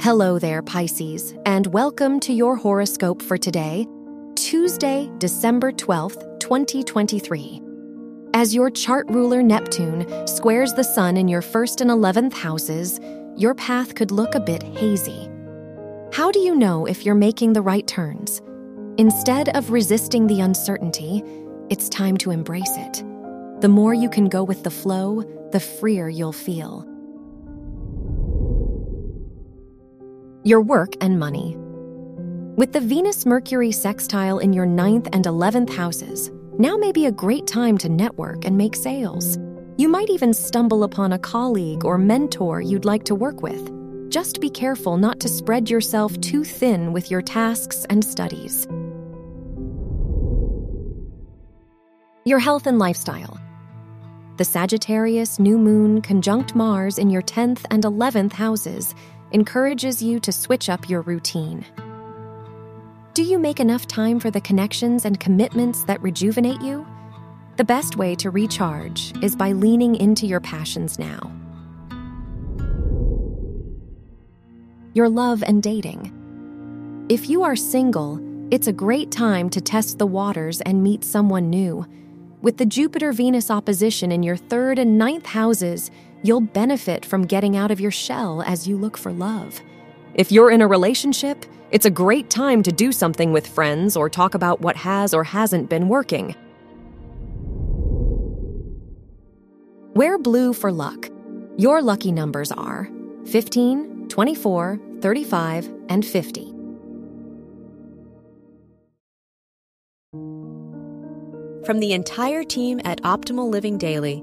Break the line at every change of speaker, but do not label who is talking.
Hello there, Pisces, and welcome to your horoscope for today, Tuesday, December 12th, 2023. As your chart ruler Neptune squares the sun in your first and 11th houses, your path could look a bit hazy. How do you know if you're making the right turns? Instead of resisting the uncertainty, it's time to embrace it. The more you can go with the flow, the freer you'll feel. Your work and money. With the Venus Mercury sextile in your ninth and 11th houses, now may be a great time to network and make sales. You might even stumble upon a colleague or mentor you'd like to work with. Just be careful not to spread yourself too thin with your tasks and studies. Your health and lifestyle. The Sagittarius new moon conjunct Mars in your 10th and 11th houses encourages you to switch up your routine. Do you make enough time for the connections and commitments that rejuvenate you? The best way to recharge is by leaning into your passions now. Your love and dating. If you are single, it's a great time to test the waters and meet someone new. With the Jupiter Venus opposition in your third and ninth houses, you'll benefit from getting out of your shell as you look for love. If you're in a relationship, it's a great time to do something with friends or talk about what has or hasn't been working. Wear blue for luck. Your lucky numbers are 15, 24, 35, and 50.
From the entire team at Optimal Living Daily,